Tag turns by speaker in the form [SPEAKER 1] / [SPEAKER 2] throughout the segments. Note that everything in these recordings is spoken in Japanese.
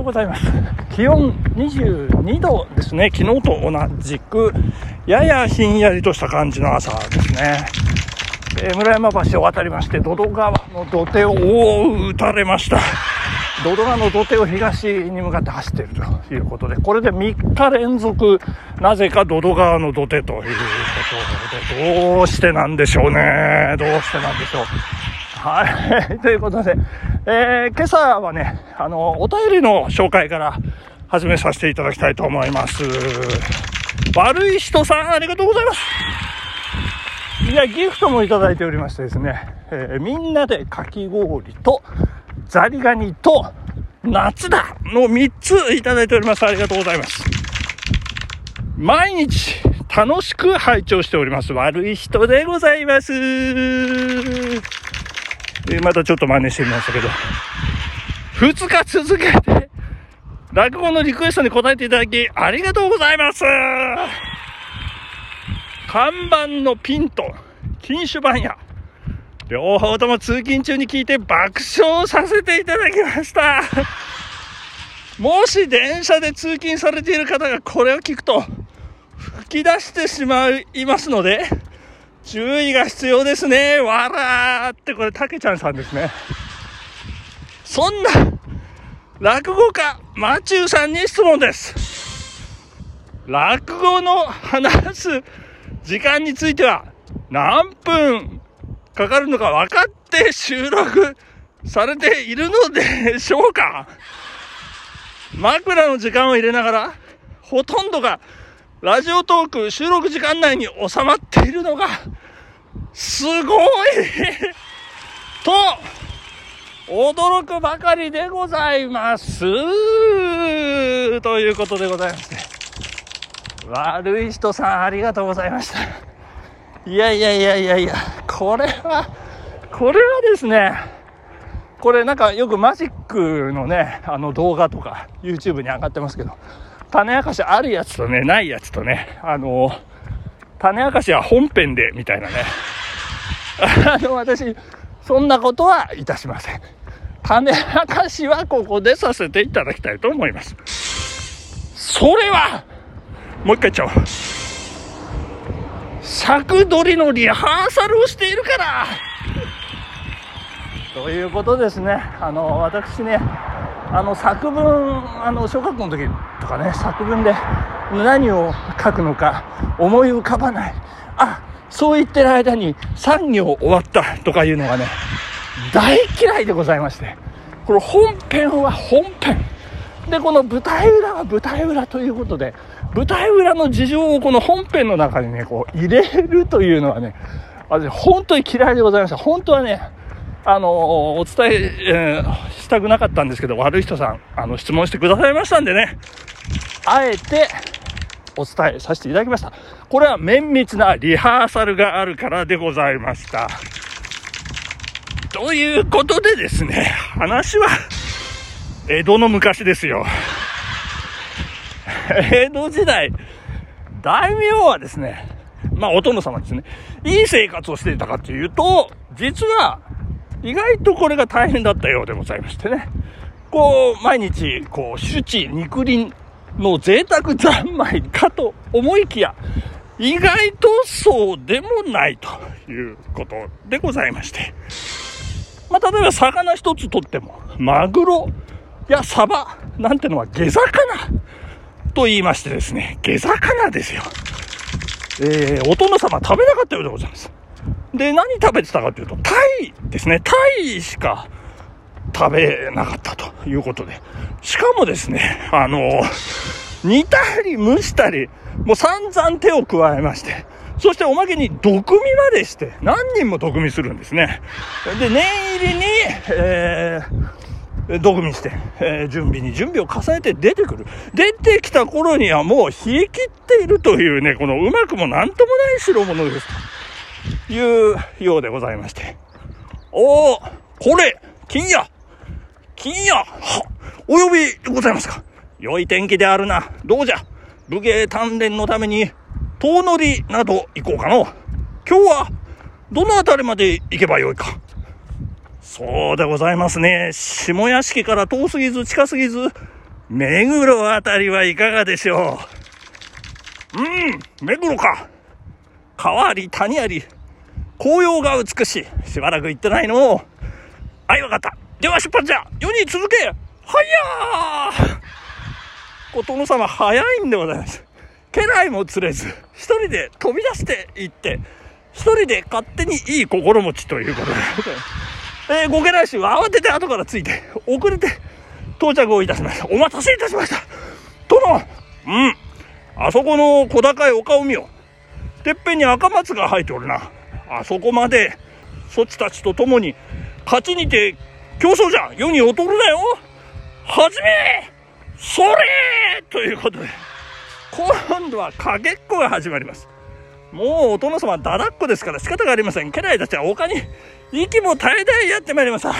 [SPEAKER 1] ようございます。気温22度ですね。昨日と同じく、ややひんやりとした感じの朝ですね。えー、村山橋を渡りまして、土戸川の土手を、打たれました。土戸川の土手を東に向かって走っているということで、これで3日連続、なぜか土戸川の土手ということで、どうしてなんでしょうね。どうしてなんでしょう。はい。ということで、えー、今朝はね、あの、お便りの紹介から始めさせていただきたいと思います。悪い人さん、ありがとうございます。いや、ギフトもいただいておりましてですね、えー、みんなでかき氷と、ザリガニと、夏だの3ついただいております。ありがとうございます。毎日楽しく拝聴しております。悪い人でございます。えまたちょっと真似してみましたけど、2日続けて、落語のリクエストに答えていただき、ありがとうございます。看板のピンと、禁酒番屋、両方とも通勤中に聞いて爆笑させていただきました。もし電車で通勤されている方がこれを聞くと、吹き出してしまいますので、注意が必要ですね。わらーって、これ、たけちゃんさんですね。そんな、落語家、マチューさんに質問です。落語の話す時間については、何分かかるのか分かって収録されているのでしょうか？枕の時間を入れながら、ほとんどがラジオトーク収録時間内に収まっているのが、すごい と、驚くばかりでございます。ということでございまして。悪い人さんありがとうございました。いやいやいやいやいや、これは、これはですね、これなんかよくマジックのね、あの動画とか YouTube に上がってますけど、種明かしあるやつとね、ないやつとね、あの、種明かしは本編で、みたいなね。あの、私、そんなことはいたしません。種明かしはここでさせていただきたいと思います。それは、もう一回言っちゃおう。尺取りのリハーサルをしているからということですね。あの、私ね、あの、作文、あの、小学校の時とかね、作文で何を書くのか思い浮かばない。あ、そう言ってる間に3行終わったとかいうのがね、大嫌いでございまして、この本編は本編。で、この舞台裏は舞台裏ということで、舞台裏の事情をこの本編の中にね、こう入れるというのはね、私本当に嫌いでございました。本当はね、あの、お伝ええー、したくなかったんですけど、悪い人さん、あの、質問してくださいましたんでね、あえて、お伝えさせていただきました。これは綿密なリハーサルがあるからでございました。ということでですね、話は、江戸の昔ですよ。江戸時代、大名はですね、まあ、お殿様ですね、いい生活をしていたかというと、実は、意外とこれが大変だったようでございましてね。こう、毎日、こう、主治肉林の贅沢三昧かと思いきや、意外とそうでもないということでございまして。まあ、例えば魚一つとっても、マグロやサバなんてのは下魚と言いましてですね、下魚ですよ。えー、お殿様食べなかったようでございます。で、何食べてたかというと、タイですね。タイしか食べなかったということで。しかもですね、あの、煮たり蒸したり、もう散々手を加えまして、そしておまけに毒味までして、何人も毒味するんですね。で、念入りに、えー、毒味して、えー、準備に準備を重ねて出てくる。出てきた頃にはもう冷え切っているというね、このうまくもなんともない代物です。というようでございまして。おー、これ、金や金やは、お呼びでございますか良い天気であるな。どうじゃ武芸鍛錬のために、遠乗りなど行こうかの。今日は、どの辺りまで行けばよいか。そうでございますね。下屋敷から遠すぎず近すぎず、目黒あたりはいかがでしょううん、目黒か。川あり、谷あり、紅葉が美しい。しばらく行ってないのを。はい、わかった。では出発じゃ。世に続け。はやーお殿様早いんでございます。家来も連れず、一人で飛び出して行って、一人で勝手にいい心持ちということで。えー、ご家来衆は慌てて後からついて、遅れて到着をいたしました。お待たせいたしました。殿うん。あそこの小高い丘を見よ。てっぺんに赤松が生えておるな。あそこまで、そちたちと共に、勝ちにて競争じゃ世に劣るなよはじめそれということで、今度はかけっこが始まります。もうお殿様だだっこですから仕方がありません。家来たちは丘に息も絶え絶えやってまいりました。いや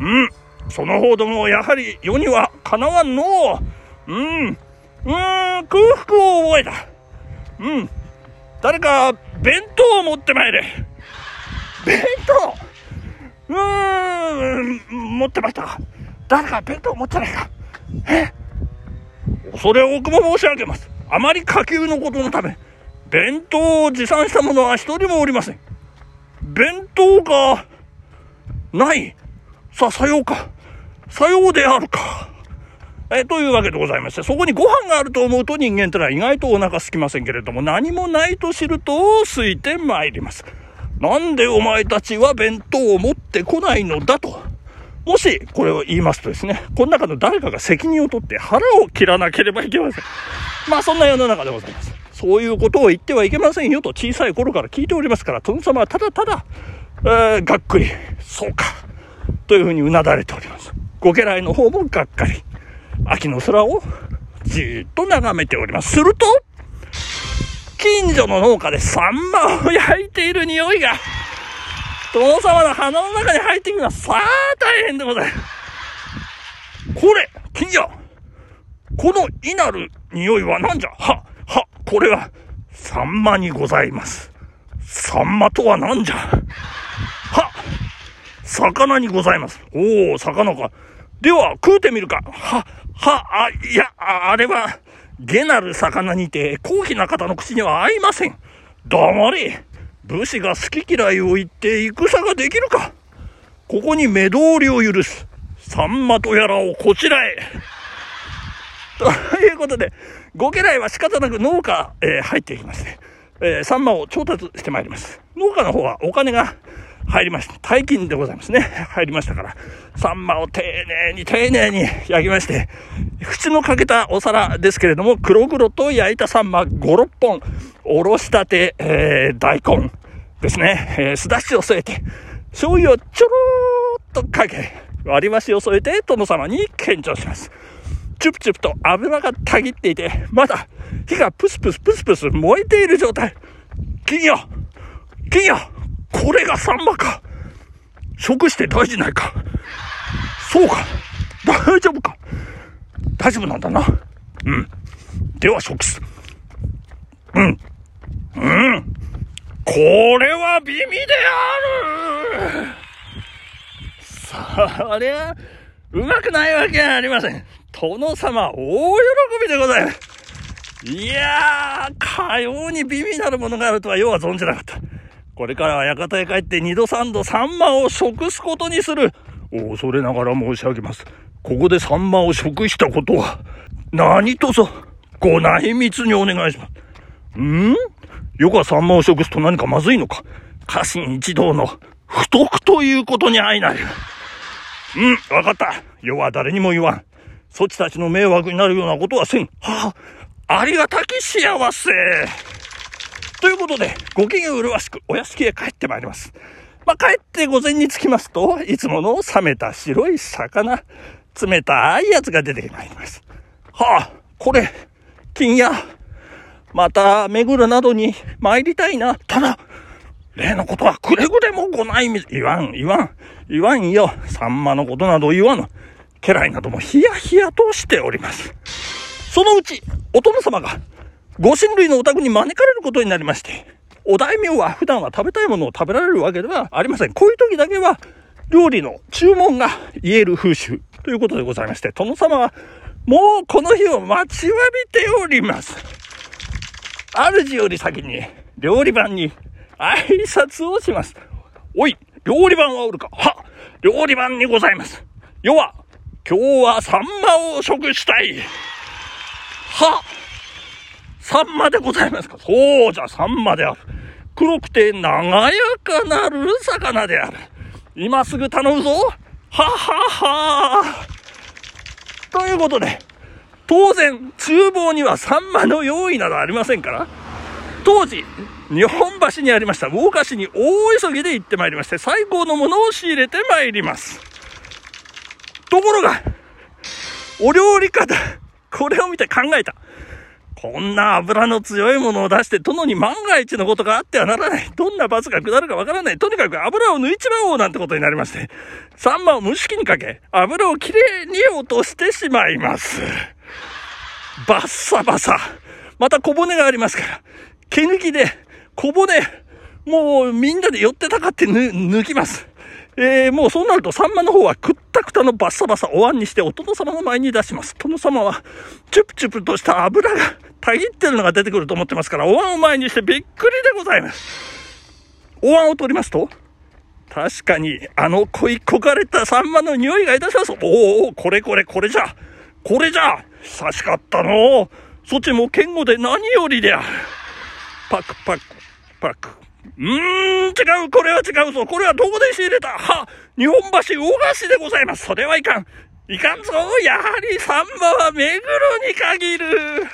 [SPEAKER 1] うん。その方ども、やはり世にはかなわんのうん。うん、空腹を覚えた。うん。誰か、弁当を持ってまいれ。弁当？うーん、持ってましたか。誰か弁当持ってないか。え？恐れ多くも申し上げます。あまり下級のことのため、弁当を持参した者は一人もおりません。弁当が、ない。さあ、さようか。さようであるか。えというわけでございまして、そこにご飯があると思うと人間ってのは意外とお腹空きませんけれども、何もないと知ると空いて参ります。なんでお前たちは弁当を持ってこないのだと。もし、これを言いますとですね、この中の誰かが責任を取って腹を切らなければいけません。まあ、そんな世の中でございます。そういうことを言ってはいけませんよと小さい頃から聞いておりますから、殿様はただただ、えー、がっくり、そうか、というふうにうなだれております。ご家来の方もがっかり。秋の空をじっと眺めております。すると、近所の農家でサンマを焼いている匂いが、殿様の鼻の中に入ってきます。さあ、大変でございます。これ、金魚このいなる匂いは何じゃ？は、は、これは、サンマにございます。サンマとは何じゃ？は、魚にございます。おお、魚か。では、食うてみるか。は、は、あ、いや、あれは、下なる魚にて、高貴な方の口には合いません。黙れ。武士が好き嫌いを言って戦ができるか。ここに目通りを許す。さんまとやらをこちらへ。ということで、ご家来は仕方なく農家、え、入っていきまして、えー、サンマを調達してまいります。農家の方はお金が入りました。大金でございますね。入りましたから、サンマを丁寧に丁寧に焼きまして、縁のかけたお皿ですけれども、黒々と焼いたサンマ5、6本、おろしたて、えー、大根ですね、えー、すだしを添えて、醤油をちょろーっとかけ、割り箸を添えて殿様に献上します。チュプチュプと油がたぎっていて、まだ火がプスプスプスプス燃えている状態。金よ金よこれがサンマか。食して大事ないか。そうか。大丈夫か。大丈夫なんだな。うん。では食す。うん。うん。これは美味であるそりゃ、うまくないわけありません。殿様、大喜びでございます。いやー、かように美味なるものがあるとはようは存じなかった。これからは館へ帰って二度三度サンマを食すことにする。恐れながら申し上げます。ここでサンマを食したことは、何とぞ、ご内密にお願いします。ん？よくはサンマを食すと何かまずいのか？家臣一同の不徳ということに相なる。うん、わかった。世は誰にも言わん。そちたちの迷惑になるようなことはせん。はあ、ありがたき幸せ。ということで、ご機嫌麗しくお屋敷へ帰ってまいります。まあ、帰って午前に着きますと、いつもの冷めた白い魚、冷たいやつが出てまいります。はあ、これ、金や、また、目黒などに参りたいな。ただ、例のことはくれぐれもご内密。言わん、言わん、言わんよ。さんまのことなど言わぬ。家来などもヒヤヒヤとしております。そのうち、お殿様が、ご親類のお宅に招かれることになりまして、お大名は普段は食べたいものを食べられるわけではありません。こういう時だけは、料理の注文が言える風習ということでございまして、殿様はもうこの日を待ちわびております。主より先に料理番に挨拶をします。おい、料理番はおるか？は料理番にございます。要は、今日はサンマを食したい。はサンマでございますか？そうじゃ、サンマである。黒くて長やかなる魚である。今すぐ頼むぞはははということで、当然、厨房にはサンマの用意などありませんから、当時、日本橋にありました魚河市に大急ぎで行ってまいりまして、最高のものを仕入れてまいります。ところが、お料理方、これを見て考えた。こんな油の強いものを出して殿に万が一のことがあってはならない。どんな罰が下るかわからない。とにかく油を抜いちまおうなんてことになりまして、サンマを蒸し器にかけ、油をきれいに落としてしまいます。バッサバサ。また小骨がありますから、毛抜きで、小骨、もうみんなで寄ってたかって抜きます。えー、もうそうなると、サンマの方はくったくたのバッサバサお椀にしてお殿様の前に出します。殿様は、チュプチュプとした油がたぎってるのが出てくると思ってますから、お椀を前にしてびっくりでございます。お椀を取りますと、確かに、あの恋焦がれたサンマの匂いがいたします。おお、これこれこれじゃ。これじゃ。久しかったの。そっちも堅固で何よりである。パクパク、パク。うーん、違う、これは違うぞ。これはどこで仕入れたは、日本橋大菓子でございます。それはいかん。いかんぞ。やはりサンマは目黒に限る。